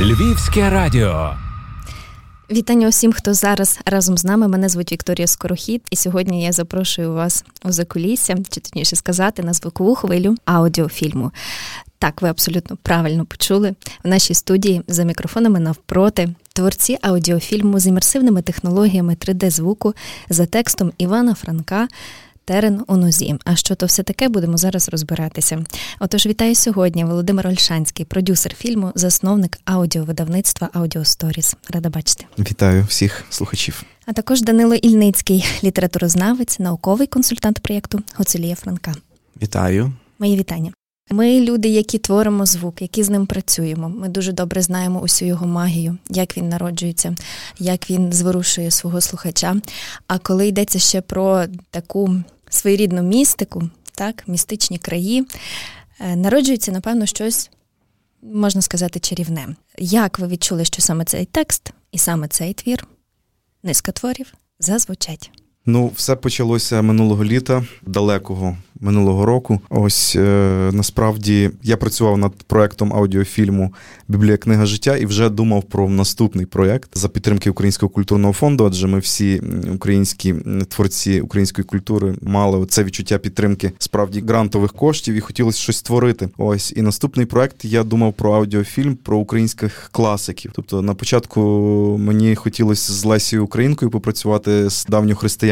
Львівське радіо. Вітання усім, хто зараз разом з нами. Мене звуть Вікторія Скорохід, і сьогодні я запрошую вас у закулісся, чи точніше сказати, на звукову хвилю аудіофільму. Так, ви абсолютно правильно почули в нашій студії за мікрофонами навпроти творці аудіофільму з імерсивними технологіями 3D-звуку за текстом Івана Франка. Терен у нозі. А що то все таке, будемо зараз розбиратися. Отож, вітаю сьогодні. Володимир Ольшанський, продюсер фільму, засновник аудіовидавництва Аудіосторіс. Рада бачити. Вітаю всіх слухачів. А також Данило Ільницький, літературознавець, науковий консультант проєкту Гоцелія Франка. Вітаю. Мої вітання. Ми люди, які творимо звук, які з ним працюємо. Ми дуже добре знаємо усю його магію, як він народжується, як він зворушує свого слухача. А коли йдеться ще про таку своєрідну містику, так, містичні краї, е, народжується, напевно, щось, можна сказати, чарівне. Як ви відчули, що саме цей текст і саме цей твір, низка творів, зазвучать? Ну, все почалося минулого літа, далекого минулого року. Ось е, насправді я працював над проектом аудіофільму Біблія книга життя і вже думав про наступний проект за підтримки Українського культурного фонду. Адже ми всі українські творці української культури мали це відчуття підтримки справді грантових коштів і хотілося щось створити. Ось і наступний проект я думав про аудіофільм про українських класиків. Тобто, на початку мені хотілося з Лесією Українкою попрацювати з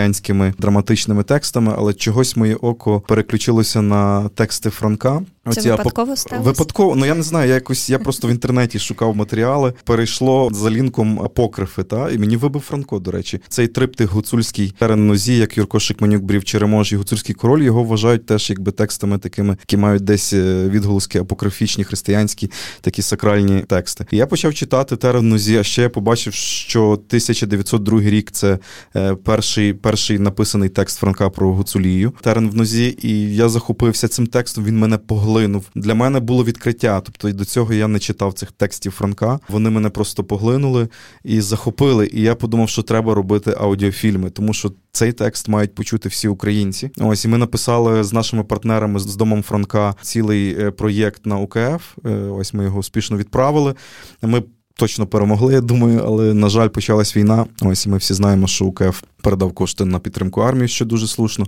давньохристиянськими драматичними текстами, але чогось моє око переключилося на тексти Франка. Це Оці випадково апок... сталося? Випадково, ну я не знаю, я якось я просто в інтернеті шукав матеріали, перейшло за лінком апокрифи, та і мені вибив Франко, до речі. Цей триптих гуцульський терен нозі, як Юрко Шикманюк, Брів Черемож і гуцульський король, його вважають теж якби текстами такими, які мають десь е, відголоски апокрифічні, християнські, такі сакральні тексти. І я почав читати терен нозі, а ще я побачив, що 1902 рік це е, перший перший написаний текст Франка про гуцулію. Терен в нозі, і я захопився цим текстом. Він мене поглибив поглинув. Для мене було відкриття. Тобто, до цього я не читав цих текстів Франка. Вони мене просто поглинули і захопили. І я подумав, що треба робити аудіофільми, тому що цей текст мають почути всі українці. Ось і ми написали з нашими партнерами з домом Франка цілий е, проєкт на УКФ. Е, ось ми його успішно відправили. Ми точно перемогли, я думаю, але на жаль, почалась війна. Ось і ми всі знаємо, що УКФ передав кошти на підтримку армії, що дуже слушно.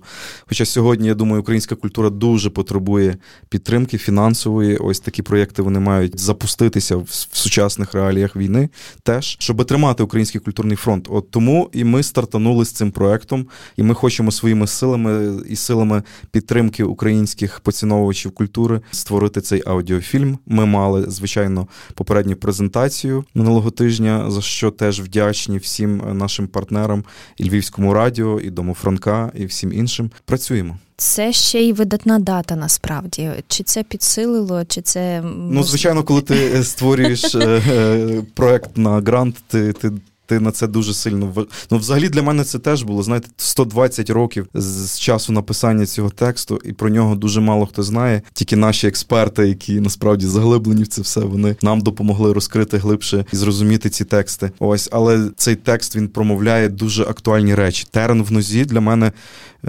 Хоча сьогодні, я думаю, українська культура дуже потребує підтримки фінансової. Ось такі проєкти вони мають запуститися в сучасних реаліях війни, теж щоб тримати український культурний фронт. От тому і ми стартанули з цим проектом, і ми хочемо своїми силами і силами підтримки українських поціновувачів культури створити цей аудіофільм. Ми мали звичайно попередню презентацію минулого тижня, за що теж вдячні всім нашим партнерам і Львівському радіо, і Дому Франка, і всім іншим. Працюємо. Це ще й видатна дата насправді. Чи це підсилило, чи це ну звичайно, коли ти е, створюєш е, е, проект на грант, ти ти ти на це дуже сильно Ну, взагалі для мене це теж було. Знаєте, 120 років з часу написання цього тексту, і про нього дуже мало хто знає. Тільки наші експерти, які насправді заглиблені в це все, вони нам допомогли розкрити глибше і зрозуміти ці тексти. Ось, але цей текст він промовляє дуже актуальні речі. Терен в нозі для мене,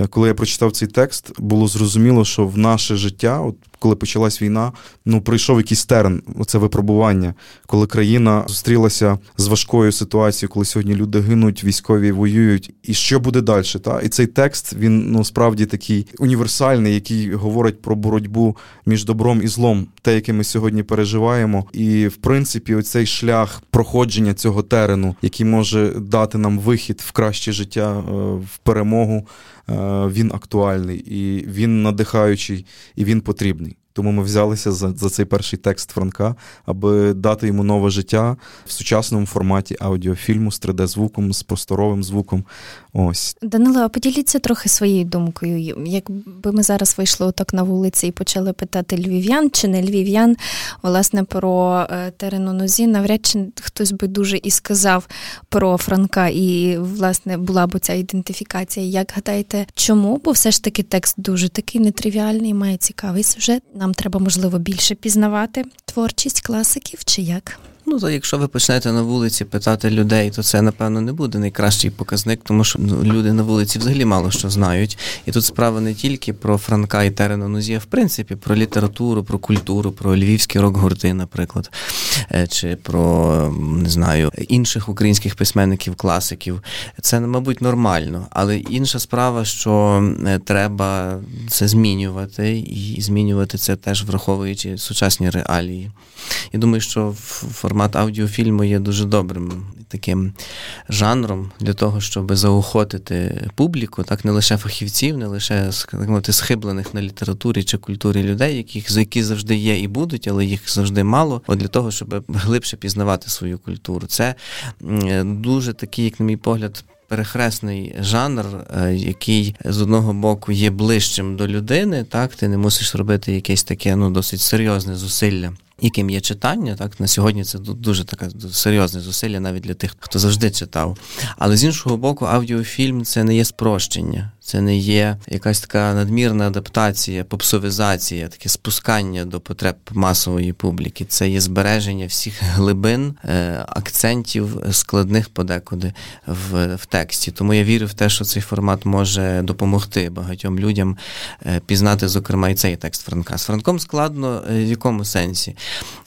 коли я прочитав цей текст, було зрозуміло, що в наше життя, от коли почалась війна, ну прийшов якийсь терен, оце випробування, коли країна зустрілася з важкою ситуацією, коли сьогодні люди гинуть, військові воюють. І що буде далі? Та? І цей текст він ну справді такий універсальний, який говорить про боротьбу між добром і злом, те, яке ми сьогодні переживаємо. І в принципі, оцей шлях проходження цього терену, який може дати нам вихід в краще життя, е, в перемогу. Е, він актуальний, і він надихаючий, і він потрібний. Тому ми взялися за за цей перший текст Франка, аби дати йому нове життя в сучасному форматі аудіофільму з 3D-звуком, з просторовим звуком. Ось Данило, а поділіться трохи своєю думкою. Якби ми зараз вийшли отак на вулиці і почали питати львів'ян чи не львів'ян, власне, про е, терену нозі, навряд чи хтось би дуже і сказав про Франка, і власне була б ця ідентифікація. Як гадаєте, чому? Бо все ж таки текст дуже такий нетривіальний, має цікавий сюжет. Нам треба можливо більше пізнавати творчість класиків чи як? Ну, то якщо ви почнете на вулиці питати людей, то це, напевно, не буде найкращий показник, тому що ну, люди на вулиці взагалі мало що знають. І тут справа не тільки про Франка і Терена Нозі, а в принципі про літературу, про культуру, про львівські рок-гурти, наприклад. е, чи про не знаю інших українських письменників, класиків. Це, мабуть, нормально. Але інша справа, що е, треба це змінювати, і змінювати це теж враховуючи сучасні реалії. І думаю, що формат аудіофільму є дуже добрим таким жанром для того, щоб заохотити публіку, так не лише фахівців, не лише так мовити, схиблених на літературі чи культурі людей, яких які завжди є і будуть, але їх завжди мало. От для того, щоб глибше пізнавати свою культуру. Це дуже такий, як на мій погляд. Перехресний жанр, е, який з одного боку є ближчим до людини, так ти не мусиш робити якесь таке ну досить серйозне зусилля яким є читання, так на сьогодні це дуже таке серйозне зусилля навіть для тих, хто завжди читав. Але з іншого боку, аудіофільм це не є спрощення, це не є якась така надмірна адаптація, попсовізація, таке спускання до потреб масової публіки. Це є збереження всіх глибин, е, акцентів складних подекуди в, в тексті. Тому я вірю в те, що цей формат може допомогти багатьом людям е, пізнати, зокрема, і цей текст Франка. З Франком складно е, в якому сенсі?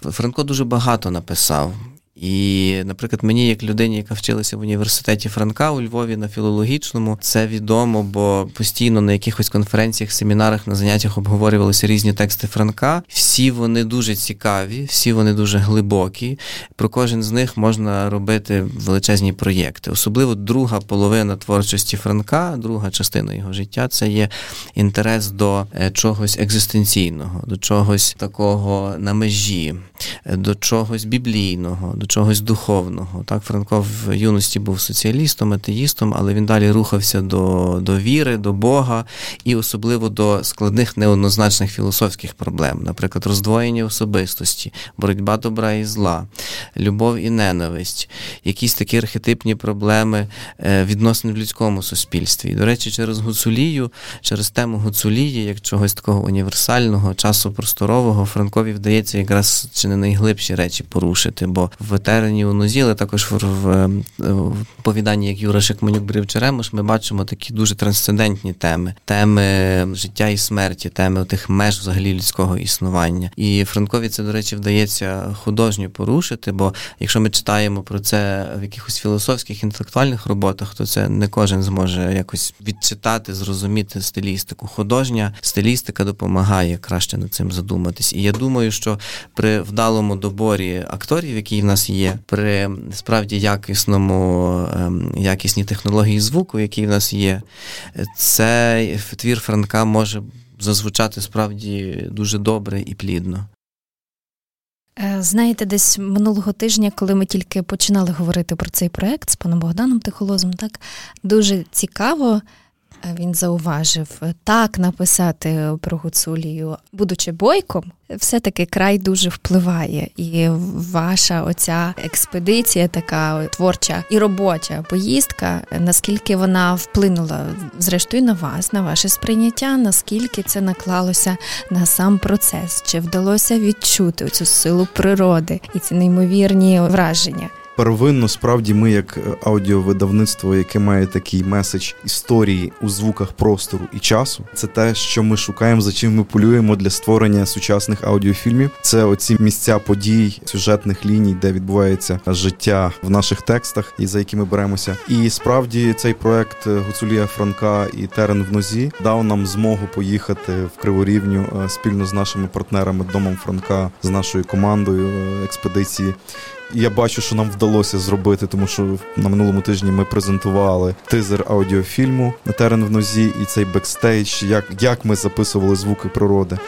Франко дуже багато написав. І, наприклад, мені, як людині, яка вчилася в університеті Франка у Львові на філологічному, це відомо, бо постійно на якихось конференціях, семінарах, на заняттях обговорювалися різні тексти Франка. Всі вони дуже цікаві, всі вони дуже глибокі. Про кожен з них можна робити величезні проєкти. Особливо друга половина творчості Франка, друга частина його життя це є інтерес до е, чогось екзистенційного, до чогось такого на межі, е, до чогось біблійного. до чогось духовного. Так, Франко в юності був соціалістом, атеїстом, але він далі рухався до, до віри, до Бога і особливо до складних неоднозначних філософських проблем, наприклад, роздвоєння особистості, боротьба добра і зла, любов і ненависть, якісь такі архетипні проблеми е, відносин в людському суспільстві. І, до речі, через Гуцулію, через тему Гуцулії, як чогось такого універсального, часу просторового, Франкові вдається якраз чи не найглибші речі порушити, бо в терені але також в, в, в повіданні, як Юра Шикманюк брів Черемош, ми бачимо такі дуже трансцендентні теми, теми життя і смерті, теми тих меж взагалі людського існування. І Франкові це, до речі, вдається художньо порушити, бо якщо ми читаємо про це в якихось філософських інтелектуальних роботах, то це не кожен зможе якось відчитати, зрозуміти стилістику. Художня стилістика допомагає краще над цим задуматись. І я думаю, що при вдалому доборі акторів, які в нас є при справді якісному, ем, якісній технології звуку, які в нас є, цей твір Франка може зазвучати справді дуже добре і плідно. Е, знаєте, десь минулого тижня, коли ми тільки починали говорити про цей проект з паном Богданом Тихолозом, так дуже цікаво він зауважив так написати про Гуцулію, будучи бойком, все-таки край дуже впливає. І ваша оця експедиція, така творча і робоча поїздка, наскільки вона вплинула зрештою на вас, на ваше сприйняття, наскільки це наклалося на сам процес? Чи вдалося відчути цю силу природи і ці неймовірні враження? Первинно справді ми, як е, аудіовидавництво, яке має такий меседж історії у звуках простору і часу, це те, що ми шукаємо, за чим ми полюємо для створення сучасних аудіофільмів. Це оці місця подій, сюжетних ліній, де відбувається життя в наших текстах, і за які ми беремося. І справді цей проект е, Гуцулія Франка і Терен в нозі дав нам змогу поїхати в Криворівню е, спільно з нашими партнерами Домом Франка, з нашою командою експедиції. Я бачу, що нам вдалося зробити, тому що на минулому тижні ми презентували тизер аудіофільму на терені в нозі і цей бекстейдж, як, як ми записували звуки природи.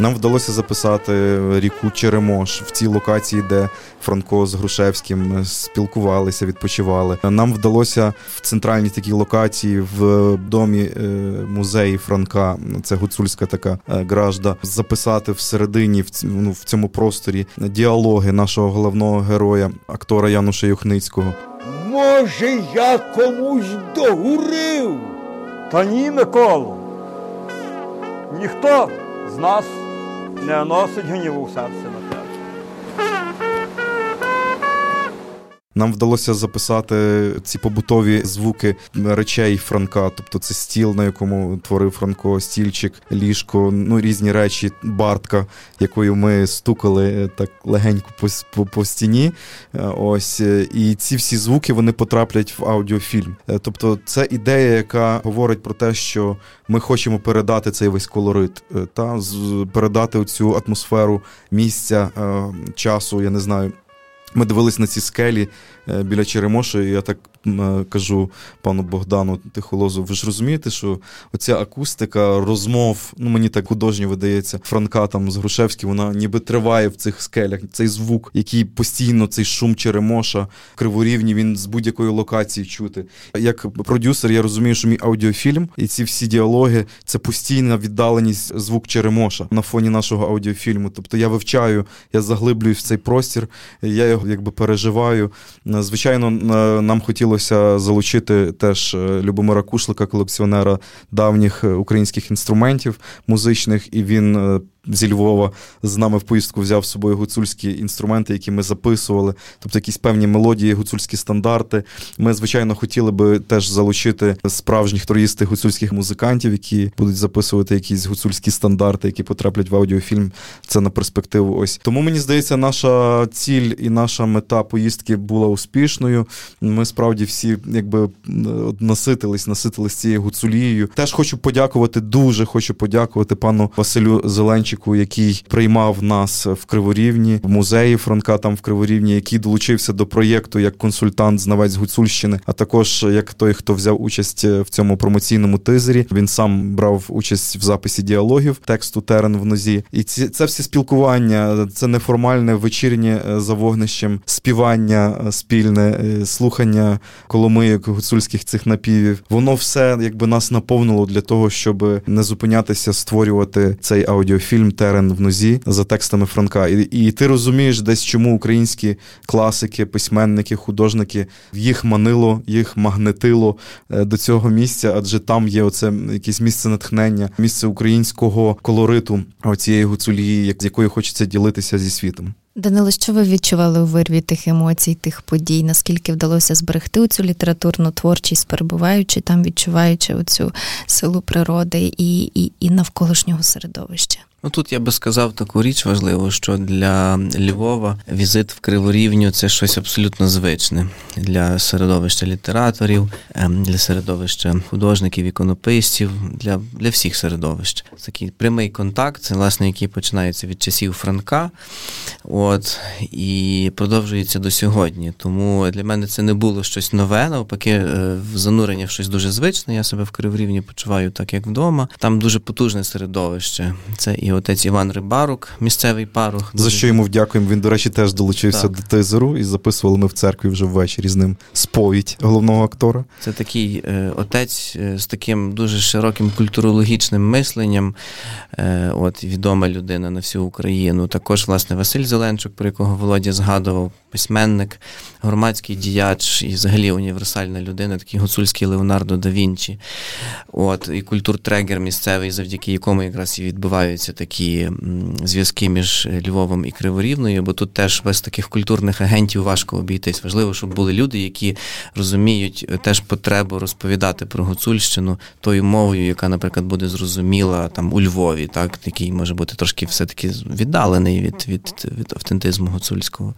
Нам вдалося записати ріку Черемош в цій локації, де Франко з Грушевським спілкувалися, відпочивали. Нам вдалося в центральній такій локації в домі е, музеї Франка, це гуцульська така е, гражда, записати всередині ну, в цьому просторі діалоги нашого головного героя, актора Януша Юхницького. Може, я комусь догурив? Та ні, Миколо. Ніхто з нас не носить гніву в Нам вдалося записати ці побутові звуки речей Франка, тобто це стіл, на якому творив Франко, стільчик, ліжко, ну різні речі, бартка, якою ми стукали е, так легенько по, по, по стіні. Е, ось і ці всі звуки вони потраплять в аудіофільм. Тобто, це ідея, яка говорить про те, що ми хочемо передати цей весь колорит, та передати цю атмосферу місця, часу, я не знаю. Ми дивились на ці скелі е, біля Черемоші, і я так кажу пану Богдану Тихолозу, ви ж розумієте, що оця акустика розмов, ну мені так художньо видається, Франка там з Грушевським, вона ніби триває в цих скелях. Цей звук, який постійно, цей шум Черемоша, криворівні, він з будь-якої локації чути. Як продюсер, я розумію, що мій аудіофільм і ці всі діалоги це постійна віддаленість звук Черемоша на фоні нашого аудіофільму. Тобто я вивчаю, я заглиблююсь в цей простір, я його якби переживаю. Звичайно, нам хотілося хотілося залучити теж е, Любомира Кушлика, колекціонера давніх е, українських інструментів музичних, і він е, зі Львова з нами в поїздку взяв з собою гуцульські інструменти, які ми записували, тобто якісь певні мелодії, гуцульські стандарти. Ми, звичайно, хотіли би теж залучити справжніх троїстих гуцульських музикантів, які будуть записувати якісь гуцульські стандарти, які потраплять в аудіофільм. Це на перспективу. Ось тому мені здається, наша ціль і наша мета поїздки була успішною. Ми справді всі якби наситились, наситились цією гуцулією. Теж хочу подякувати, дуже хочу подякувати пану Василю Зеленчику, майданчику, який приймав нас в Криворівні, в музеї Франка там в Криворівні, який долучився до проєкту як консультант знавець Гуцульщини, а також як той, хто взяв участь в цьому промоційному тизері. Він сам брав участь в записі діалогів тексту Терен в нозі. І ці це всі спілкування, це неформальне вечірнє е, за вогнищем співання е, спільне, е, слухання коломийок гуцульських цих напівів. Воно все якби нас наповнило для того, щоб не зупинятися, створювати цей аудіофільм фільм Терен в нозі за текстами Франка. І, і ти розумієш десь, чому українські класики, письменники, художники їх манило, їх магнетило е, до цього місця, адже там є оце якесь місце натхнення, місце українського колориту цієї гуцулії, з якою хочеться ділитися зі світом. Данило, що ви відчували у вирві тих емоцій, тих подій? Наскільки вдалося зберегти цю літературну творчість, перебуваючи там, відчуваючи оцю силу природи і, і, і навколишнього середовища? Ну тут я би сказав таку річ важливу, що для Львова візит в Криворівню це щось абсолютно звичне для середовища літераторів, ем, для середовища художників, іконописців, для для всіх середовищ. Такий прямий контакт, власне, який починається від часів Франка, от і продовжується до сьогодні. Тому для мене це не було щось нове, навпаки, е, занурення в щось дуже звичне. Я себе в Криворівні почуваю так, як вдома. Там дуже потужне середовище. Це і отець Іван Рибарук, місцевий парух. За що йому вдякуємо. Він, до речі, теж долучився так. до тезеру і записували ми в церкві вже ввечері з ним сповідь головного актора. Це такий е, отець е, з таким дуже широким культурологічним мисленням. Е, от відома людина на всю Україну. Також, власне, Василь Зеленчук, про якого Володя згадував, письменник, громадський діяч і взагалі універсальна людина, такий гуцульський Леонардо да Вінчі. От, І культуртрегер місцевий, завдяки якому якраз і відбуваються такі зв'язки між Львовом і Криворівною, бо тут теж без таких культурних агентів важко обійтись. Важливо, щоб були люди, які розуміють е, теж потребу розповідати про Гуцульщину тою мовою, яка, наприклад, буде зрозуміла там у Львові, так, який може бути трошки все-таки віддалений від від, від автентизму гуцульського.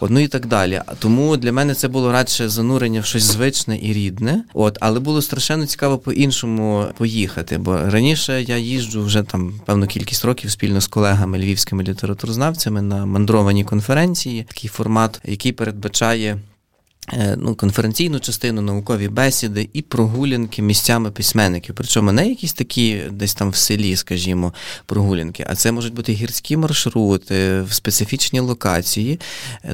От, ну і так далі. Тому для мене це було радше занурення в щось звичне і рідне. От, але було страшенно цікаво по-іншому поїхати. Бо раніше я їжджу вже там певну кількість років спільно з колегами львівськими літературознавцями на мандровані конференції. Такий формат, який передбачає ну, конференційну частину, наукові бесіди і прогулянки місцями письменників. Причому не якісь такі десь там в селі, скажімо, прогулянки, а це можуть бути гірські маршрути в специфічні локації,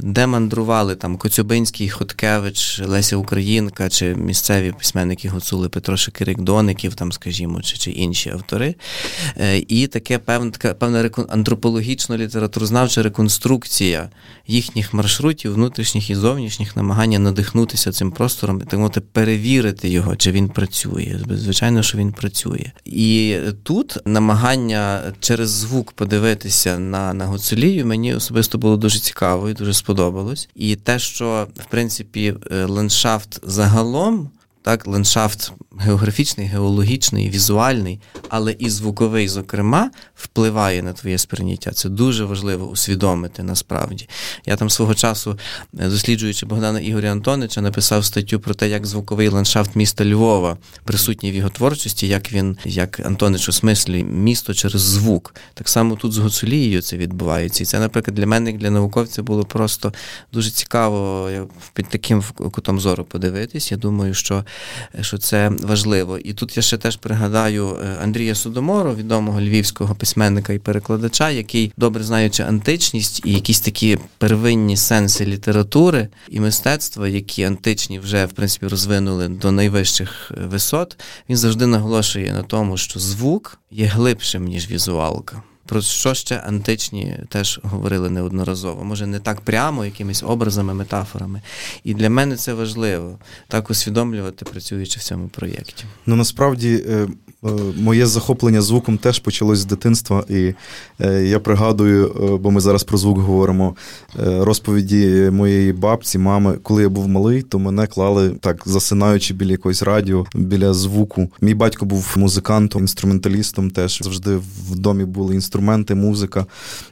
де мандрували там Коцюбинський, Хоткевич, Леся Українка чи місцеві письменники Гуцули Петро Шикирик Доників, там, скажімо, чи чи інші автори. Е, і таке певна певна антропологічно літературознавча реконструкція їхніх маршрутів, внутрішніх і зовнішніх намагання надихнутися цим простором, так мовити, перевірити його, чи він працює. Звичайно, що він працює. І тут намагання через звук подивитися на на Гуцулію мені особисто було дуже цікаво і дуже сподобалось. І те, що в принципі е, ландшафт загалом так, ландшафт географічний, геологічний, візуальний, але і звуковий, зокрема, впливає на твоє сприйняття. Це дуже важливо усвідомити насправді. Я там свого часу, е, досліджуючи Богдана Ігоря Антонича, написав статтю про те, як звуковий ландшафт міста Львова присутній в його творчості, як він, як Антонич осмислює місто через звук. Так само тут з Гуцулією це відбувається. І це, наприклад, для мене, як для науковця, було просто дуже цікаво під таким кутом зору подивитись. Я думаю, що що це важливо. І тут я ще теж пригадаю е, Андрія Судомору, відомого львівського письменника і перекладача, який добре знаючи античність і якісь такі первинні сенси літератури і мистецтва, які античні вже в принципі розвинули до найвищих е, висот. Він завжди наголошує на тому, що звук є глибшим ніж візуалка. Про що ще античні теж говорили неодноразово. Може, не так прямо, якимись образами, метафорами. І для мене це важливо так усвідомлювати, працюючи в цьому проєкті. Ну насправді е, е, моє захоплення звуком теж почалось з дитинства, і е, я пригадую, бо ми зараз про звук говоримо. Розповіді моєї бабці, мами, коли я був малий, то мене клали так, засинаючи біля якогось радіо, біля звуку. Мій батько був музикантом, інструменталістом. Теж завжди в домі були інструменти інструменти, музика.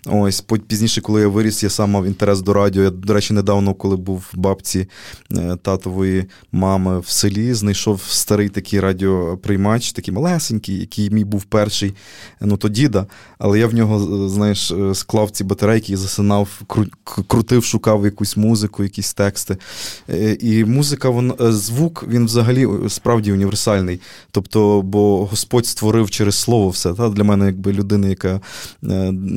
Ось пізніше, коли я виріс, я сам мав інтерес до радіо. Я, до речі, недавно, коли був в бабці е, татової мами в селі, знайшов старий такий радіоприймач, такий малесенький, який мій був перший, ну то діда. Але я в нього, е, знаєш, е, склав ці батарейки і засинав, крутив, шукав якусь музику, якісь тексти. І музика, вона, звук, він взагалі справді універсальний. Тобто, бо Господь створив через слово все. Та? Для мене, якби людина, яка Е,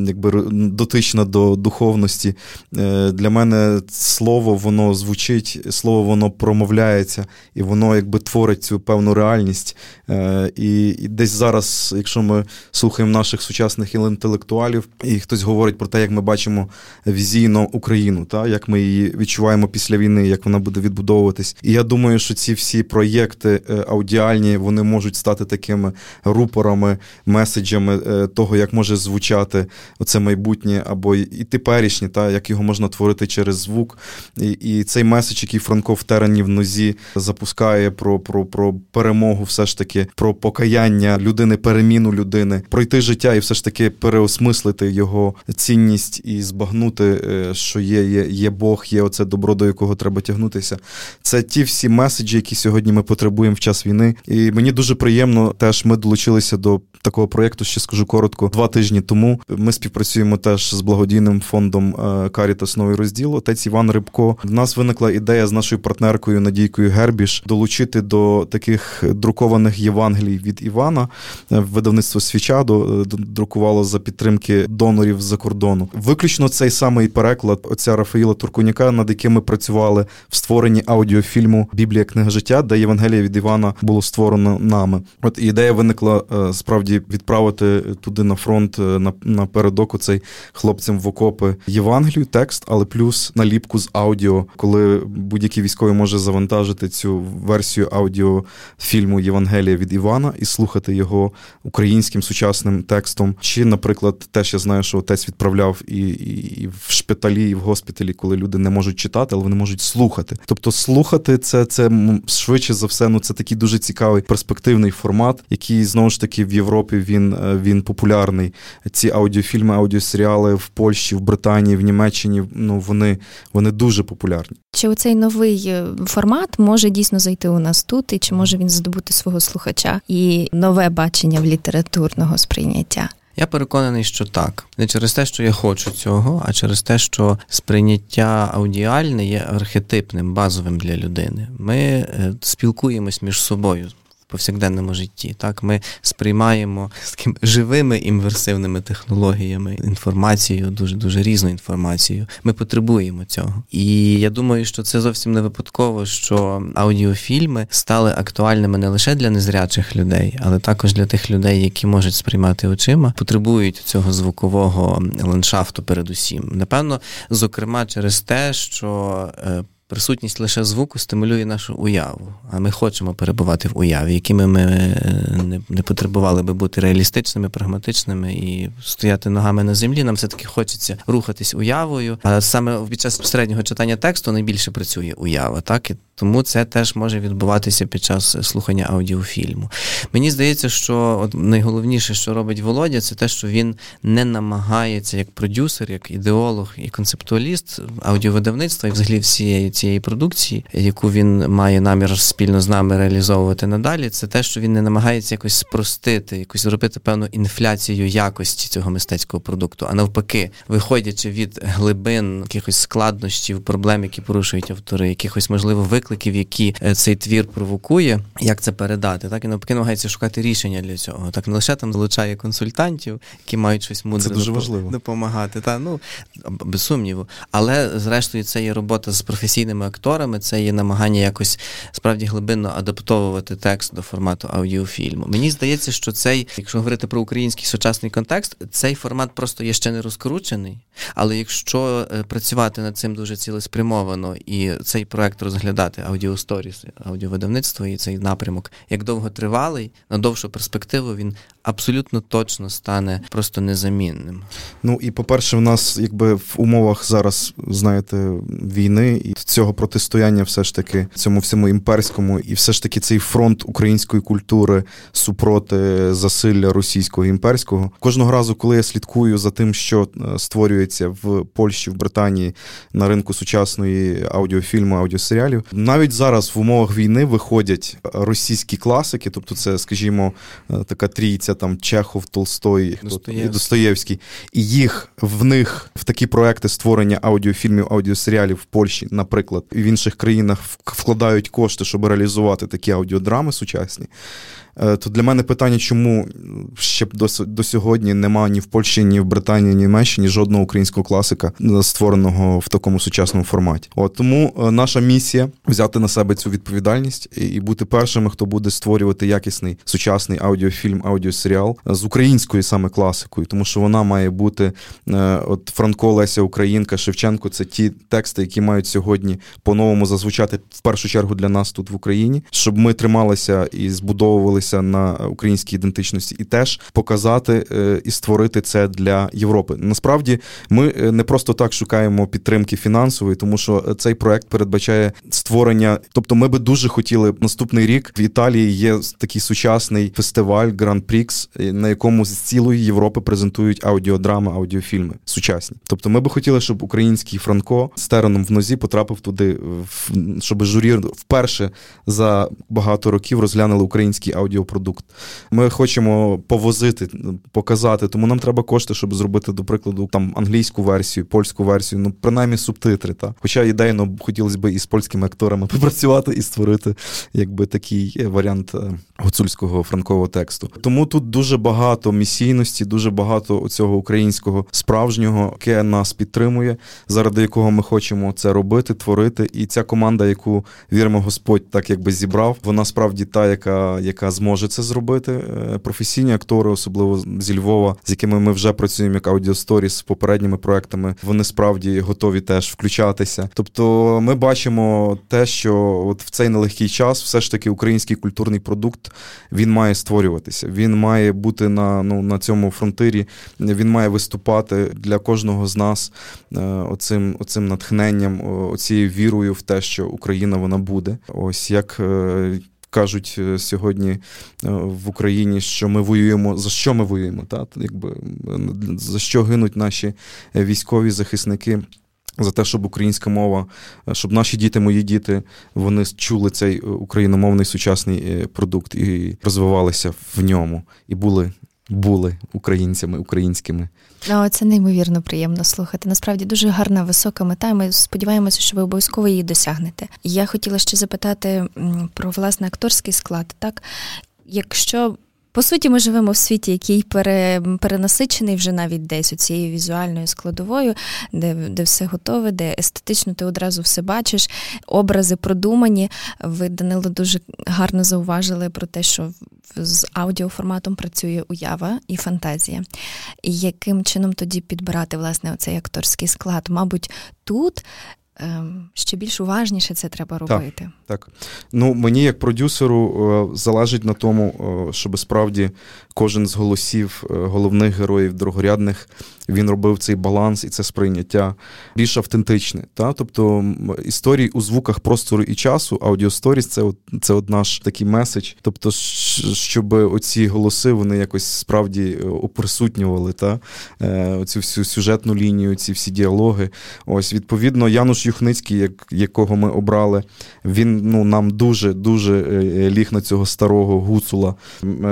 якби дотична до духовності. Е, для мене слово воно звучить, слово воно промовляється, і воно якби творить цю певну реальність. Е, і, десь зараз, якщо ми слухаємо наших сучасних інтелектуалів, і хтось говорить про те, як ми бачимо візійно Україну, та як ми її відчуваємо після війни, як вона буде відбудовуватись. І я думаю, що ці всі проєкти аудіальні вони можуть стати такими рупорами, меседжами того, як може звучати оце майбутнє або і теперішнє, та як його можна творити через звук. І і цей меседж, який Франко в терені в нозі запускає про, про, про перемогу, все ж таки, про покаяння людини, переміну людини, пройти життя і все ж таки переосмислити його цінність і збагнути, е, що є, є, є Бог, є оце добро, до якого треба тягнутися. Це ті всі меседжі, які сьогодні ми потребуємо в час війни. І мені дуже приємно, теж ми долучилися до такого проєкту, ще скажу коротко, два тижні тому. Ми співпрацюємо теж з благодійним фондом Карітас Новий розділ. Отець Іван Рибко. В нас виникла ідея з нашою партнеркою Надійкою Гербіш долучити до таких друкованих Євангелій від Івана. Е, видавництво свіча друкувало за підтримки донорів за кордону. Виключно цей самий переклад отця Рафаїла Туркуняка, над яким ми працювали в створенні аудіофільму Біблія книга життя, де Євангелія від Івана було створено нами. От ідея виникла е, справді відправити туди на фронт е, на напередок оцей хлопцям в окопи Євангелію, текст, але плюс наліпку з аудіо, коли будь-який військовий може завантажити цю версію аудіофільму Євангелія від Івана і слухати його українським сучасним текстом. Чи, наприклад, теж я знаю, що отець відправляв і, і, і в шпиталі, і в госпіталі, коли люди не можуть читати, але вони можуть слухати. Тобто, слухати це це швидше за все, ну це такий дуже цікавий перспективний формат, який знову ж таки в Європі він, е, він популярний. Ці аудіофільми, аудіосеріали в Польщі, в Британії, в Німеччині ну вони, вони дуже популярні. Чи оцей новий е, формат може дійсно зайти у нас тут, і чи може він здобути свого слухача і нове бачення в літературного сприйняття? Я переконаний, що так. Не через те, що я хочу цього, а через те, що сприйняття аудіальне є архетипним, базовим для людини. Ми е, спілкуємось між собою повсякденному житті. Так, Ми сприймаємо з такими живими імверсивними технологіями інформацію, дуже дуже різну інформацію. Ми потребуємо цього. І я думаю, що це зовсім не випадково, що аудіофільми стали актуальними не лише для незрячих людей, але також для тих людей, які можуть сприймати очима, потребують цього звукового ландшафту передусім. Напевно, зокрема, через те, що. Присутність лише звуку стимулює нашу уяву. А ми хочемо перебувати в уяві, якими ми е, не, не потребували би бути реалістичними, прагматичними і стояти ногами на землі. Нам все таки хочеться рухатись уявою. А саме під час середнього читання тексту найбільше працює уява, так і тому це теж може відбуватися під час слухання аудіофільму. Мені здається, що от найголовніше, що робить Володя, це те, що він не намагається як продюсер, як ідеолог і концептуаліст аудіовидавництва і взагалі всієї цієї продукції, яку він має намір спільно з нами реалізовувати надалі. Це те, що він не намагається якось спростити, якось зробити певну інфляцію якості цього мистецького продукту, а навпаки, виходячи від глибин якихось складнощів, проблем, які порушують автори, якихось можливо викликів, які е, цей твір провокує, як це передати, так і навпаки намагається шукати рішення для цього. Так не лише там залучає консультантів, які мають щось мудре допомагати. Та ну без сумніву. Але зрештою, це є робота з професійними акторами, це є намагання якось справді глибинно адаптовувати текст до формату аудіофільму. Мені здається, що цей, якщо говорити про український сучасний контекст, цей формат просто є ще не розкручений. Але якщо е, працювати над цим дуже цілеспрямовано і цей проект розглядати аудіосторіс, аудіовидавництво і цей напрямок як довготривалий, на довшу перспективу він абсолютно точно стане просто незамінним. Ну і по-перше, в нас якби в умовах зараз, знаєте, війни і цього протистояння, все ж таки, цьому всьому імперському, і все ж таки цей фронт української культури супроти засилля російського імперського. Кожного разу, коли я слідкую за тим, що е, створюється в Польщі, в Британії на ринку сучасної аудіофільму, аудіосеріалів, навіть зараз в умовах війни виходять російські класики, тобто це, скажімо, е, така трійця там Чехов, Толстой Достоєвський. і Достоєвський, і їх в них в такі проекти створення аудіофільмів, аудіосеріалів в Польщі, наприклад, і в інших країнах вкладають кошти, щоб реалізувати такі аудіодрами сучасні. Е, то для мене питання, чому ще до до сьогодні немає ні в Польщі, ні в Британії, ні в Німеччині жодного українського класика, е, створеного в такому сучасному форматі. От тому е, наша місія взяти на себе цю відповідальність і бути першими, хто буде створювати якісний сучасний аудіофільм, аудіосеріал з українською саме класикою, тому що вона має бути от Франко Леся Українка, Шевченко. Це ті тексти, які мають сьогодні по-новому зазвучати в першу чергу для нас тут в Україні, щоб ми трималися і збудовувалися зупинитися на українській ідентичності і теж показати е, і створити це для Європи. Насправді ми е, не просто так шукаємо підтримки фінансової, тому що цей проект передбачає створення. Тобто, ми би дуже хотіли наступний рік в Італії є такий сучасний фестиваль Гран Прікс, на якому з цілої Європи презентують аудіодрами, аудіофільми сучасні. Тобто, ми би хотіли, щоб український Франко з тереном в нозі потрапив туди, щоб журі вперше за багато років розглянули український аудіо аудіопродукт. Ми хочемо повозити, показати, тому нам треба кошти, щоб зробити, до прикладу, там англійську версію, польську версію, ну принаймні субтитри. Та? Хоча ідейно хотілося б із польськими акторами попрацювати і створити якби такий варіант е, гуцульського франкового тексту. Тому тут дуже багато місійності, дуже багато цього українського справжнього, яке нас підтримує, заради якого ми хочемо це робити, творити. І ця команда, яку віримо, Господь так якби зібрав, вона справді та, яка яка зможе це зробити. Е, професійні актори, особливо зі Львова, з якими ми вже працюємо як аудіосторіс з попередніми проектами. Вони справді готові теж включатися. Тобто, ми бачимо те, що от в цей нелегкий час, все ж таки, український культурний продукт він має створюватися. Він має бути на ну на цьому фронтирі. Він має виступати для кожного з нас е, оцим, оцим натхненням, оцією вірою в те, що Україна вона буде. Ось як. Е, кажуть е, сьогодні е, в Україні, що ми воюємо, за що ми воюємо? Та? Якби, За що гинуть наші військові захисники? За те, щоб українська мова, щоб наші діти, мої діти, вони чули цей україномовний сучасний продукт і розвивалися в ньому, і були були українцями, українськими. О, Це неймовірно приємно слухати. Насправді дуже гарна висока мета. Ми сподіваємося, що ви обов'язково її досягнете. Я хотіла ще запитати про власне акторський склад. Так, якщо по суті, ми живемо в світі, який пере, перенасичений вже навіть десь цією візуальною складовою, де де все готове, де естетично ти одразу все бачиш, образи продумані. Ви, Данило, дуже гарно зауважили про те, що з аудіоформатом працює уява і фантазія. І яким чином тоді підбирати власне оцей акторський склад? Мабуть, тут ще більш уважніше це треба робити. Так, так. Ну мені як продюсеру залежить на тому, щоб справді кожен з голосів головних героїв другорядних він робив цей баланс і це сприйняття більш автентичне. Та? Тобто історії у звуках простору і часу, аудіосторіс це це от наш такий меседж. Тобто, щоб оці голоси вони якось справді е, оприсутнювали та? Е, оцю всю сюжетну лінію, ці всі діалоги. Ось, відповідно, Януш Юхницький, як, якого ми обрали, він ну, нам дуже дуже е, ліг на цього старого гуцула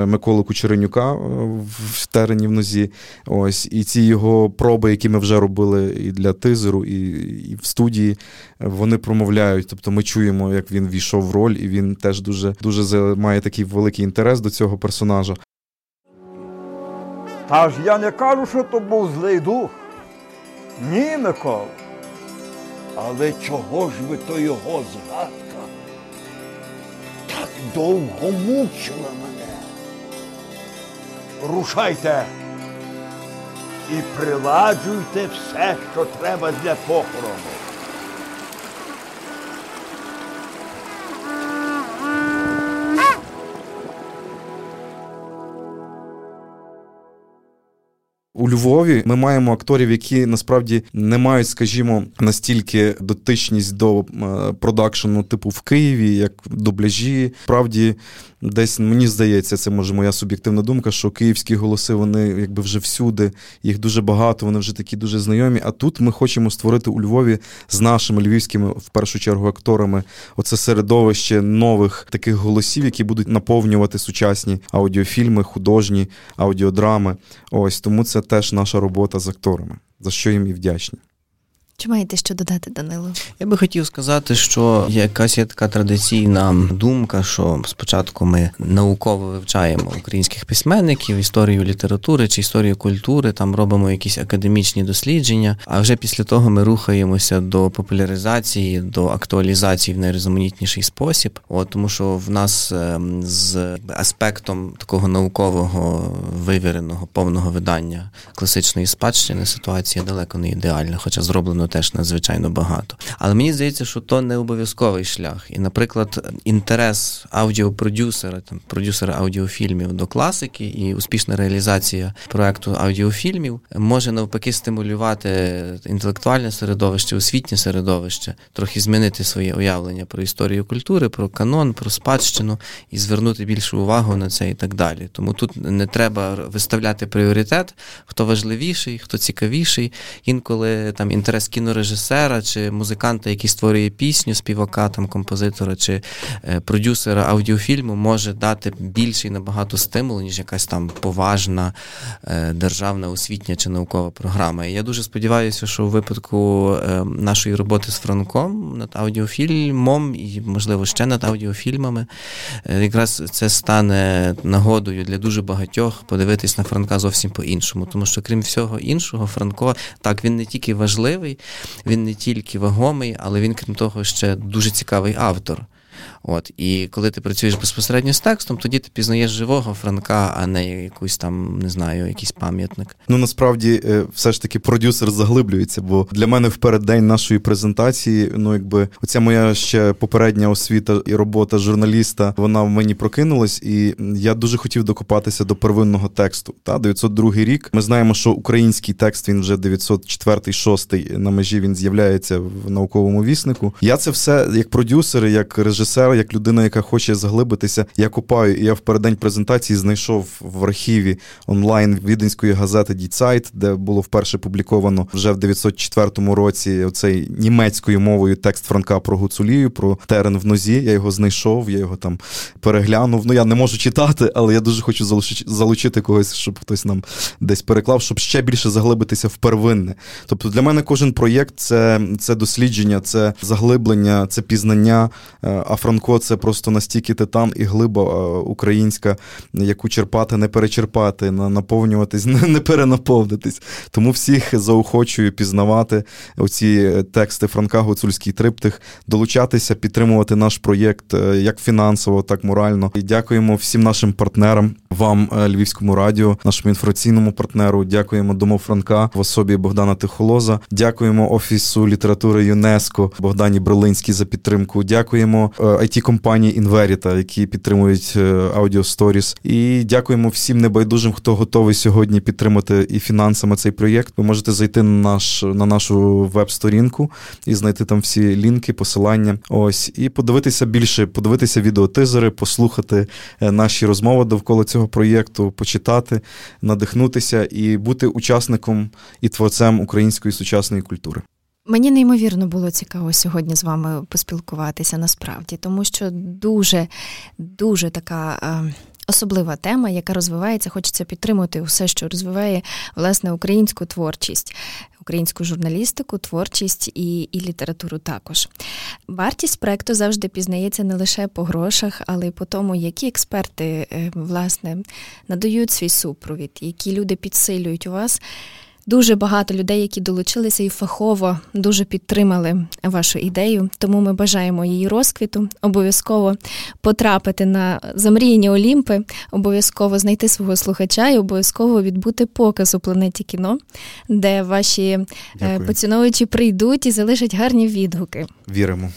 Миколи Кучеренюка в терені в нозі. Ось, І ці його його проби, які ми вже робили і для тизеру, і і в студії, вони промовляють. Тобто ми чуємо, як він війшов в роль, і він теж дуже дуже має такий великий інтерес до цього персонажа. Та ж я не кажу, що то був злий дух. Ні, Микола. Але чого ж ви то його згадка так довго мучила мене? Рушайте і приладжуйте все, що треба для похорону. У Львові ми маємо акторів, які насправді не мають, скажімо, настільки дотичність до е, продакшену, типу в Києві, як дубляжі. Справді десь мені здається, це може моя суб'єктивна думка, що київські голоси вони якби вже всюди, їх дуже багато, вони вже такі дуже знайомі. А тут ми хочемо створити у Львові з нашими львівськими, в першу чергу, акторами оце середовище нових таких голосів, які будуть наповнювати сучасні аудіофільми, художні аудіодрами. Ось тому це теж наша робота з акторами, за що їм і вдячні. Чи маєте що додати, Данило? Я би хотів сказати, що якась є така традиційна думка, що спочатку ми науково вивчаємо українських письменників, історію літератури чи історію культури, там робимо якісь академічні дослідження. А вже після того ми рухаємося до популяризації, до актуалізації в найрізноманітніший спосіб. От тому, що в нас ем, з аспектом такого наукового вивіреного повного видання класичної спадщини ситуація далеко не ідеальна, хоча зроблено зроблено теж надзвичайно багато. Але мені здається, що то не обов'язковий шлях. І, наприклад, інтерес аудіопродюсера, там продюсера аудіофільмів до класики і успішна реалізація проекту аудіофільмів може навпаки стимулювати інтелектуальне середовище, освітнє середовище, трохи змінити своє уявлення про історію культури, про канон, про спадщину і звернути більшу увагу на це і так далі. Тому тут не треба виставляти пріоритет, хто важливіший, хто цікавіший. Інколи там інтерес кінорежисера чи музиканта, який створює пісню, співака, там композитора чи е, продюсера аудіофільму, може дати більший набагато стимул, ніж якась там поважна е, державна освітня чи наукова програма. І я дуже сподіваюся, що у випадку е, нашої роботи з Франком над аудіофільмом і, можливо, ще над аудіофільмами, якраз це стане нагодою для дуже багатьох подивитись на Франка зовсім по-іншому. Тому що, крім всього іншого, Франко так він не тільки важливий, він не тільки вагомий, але він, крім того, ще дуже цікавий автор. От, І коли ти працюєш безпосередньо з текстом, тоді ти пізнаєш живого Франка, а не якусь там, не знаю, якийсь пам'ятник. Ну насправді е, все ж таки продюсер заглиблюється, бо для мене в переддень нашої презентації, ну якби оця моя ще попередня освіта і робота журналіста, вона в мені прокинулась, і я дуже хотів докопатися до первинного тексту. Та 902 рік. Ми знаємо, що український текст він вже 904-6 на межі він з'являється в науковому віснику. Я це все як продюсер, як режисер як людина, яка хоче заглибитися, я купаю. І я в переддень презентації знайшов в архіві онлайн віденської газети Діцайт, де було вперше публіковано вже в 904 році оцей німецькою мовою текст Франка про Гуцулію, про терен в нозі. Я його знайшов, я його там переглянув. Ну я не можу читати, але я дуже хочу залучити когось, щоб хтось нам десь переклав, щоб ще більше заглибитися в первинне. Тобто для мене кожен проєкт це, це дослідження, це заглиблення, це пізнання. Е, а Франко це просто настільки титан і глиба українська, яку черпати, не перечерпати, наповнюватись, не перенаповнитись. Тому всіх заохочую пізнавати оці тексти Франка Гуцульський триптих, долучатися, підтримувати наш проєкт е, як фінансово, так морально. І дякуємо всім нашим партнерам, вам, е, Львівському радіо, нашому інформаційному партнеру. Дякуємо Дому Франка в особі Богдана Тихолоза. Дякуємо Офісу літератури ЮНЕСКО Богдані Брилинській за підтримку. Дякуємо it е, компанії Інверіта, які підтримують Audio Stories. І дякуємо всім небайдужим, хто готовий сьогодні підтримати і фінансами цей проєкт. Ви можете зайти на наш на нашу веб-сторінку і знайти там всі лінки, посилання. Ось і подивитися більше, подивитися відеотизери, послухати е, наші розмови довкола цього проєкту, почитати, надихнутися і бути учасником і творцем української сучасної культури. Мені неймовірно було цікаво сьогодні з вами поспілкуватися насправді, тому що дуже дуже така. Е, особлива тема, яка розвивається, хочеться підтримати усе, що розвиває власне українську творчість, українську журналістику, творчість і і літературу також. Вартість проекту завжди пізнається не лише по грошах, але й по тому, які експерти е, власне надають свій супровід, які люди підсилюють у вас дуже багато людей, які долучилися і фахово дуже підтримали вашу ідею. Тому ми бажаємо її розквіту, обов'язково потрапити на замріяні Олімпи, обов'язково знайти свого слухача і обов'язково відбути показ у планеті кіно, де ваші е, Дякую. поціновувачі прийдуть і залишать гарні відгуки. Віримо.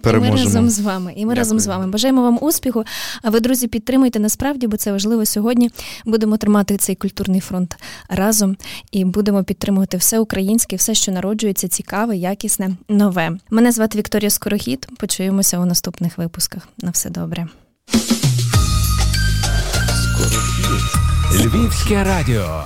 Переможемо. І ми разом з вами. І ми Дякую. разом з вами. Бажаємо вам успіху. А ви, друзі, підтримуйте насправді, бо це важливо сьогодні. Будемо тримати цей культурний фронт разом і будемо підтримувати все українське, все, що народжується, цікаве, якісне, нове. Мене звати Вікторія Скорохід. Почуємося у наступних випусках. На все добре. Львівське радіо.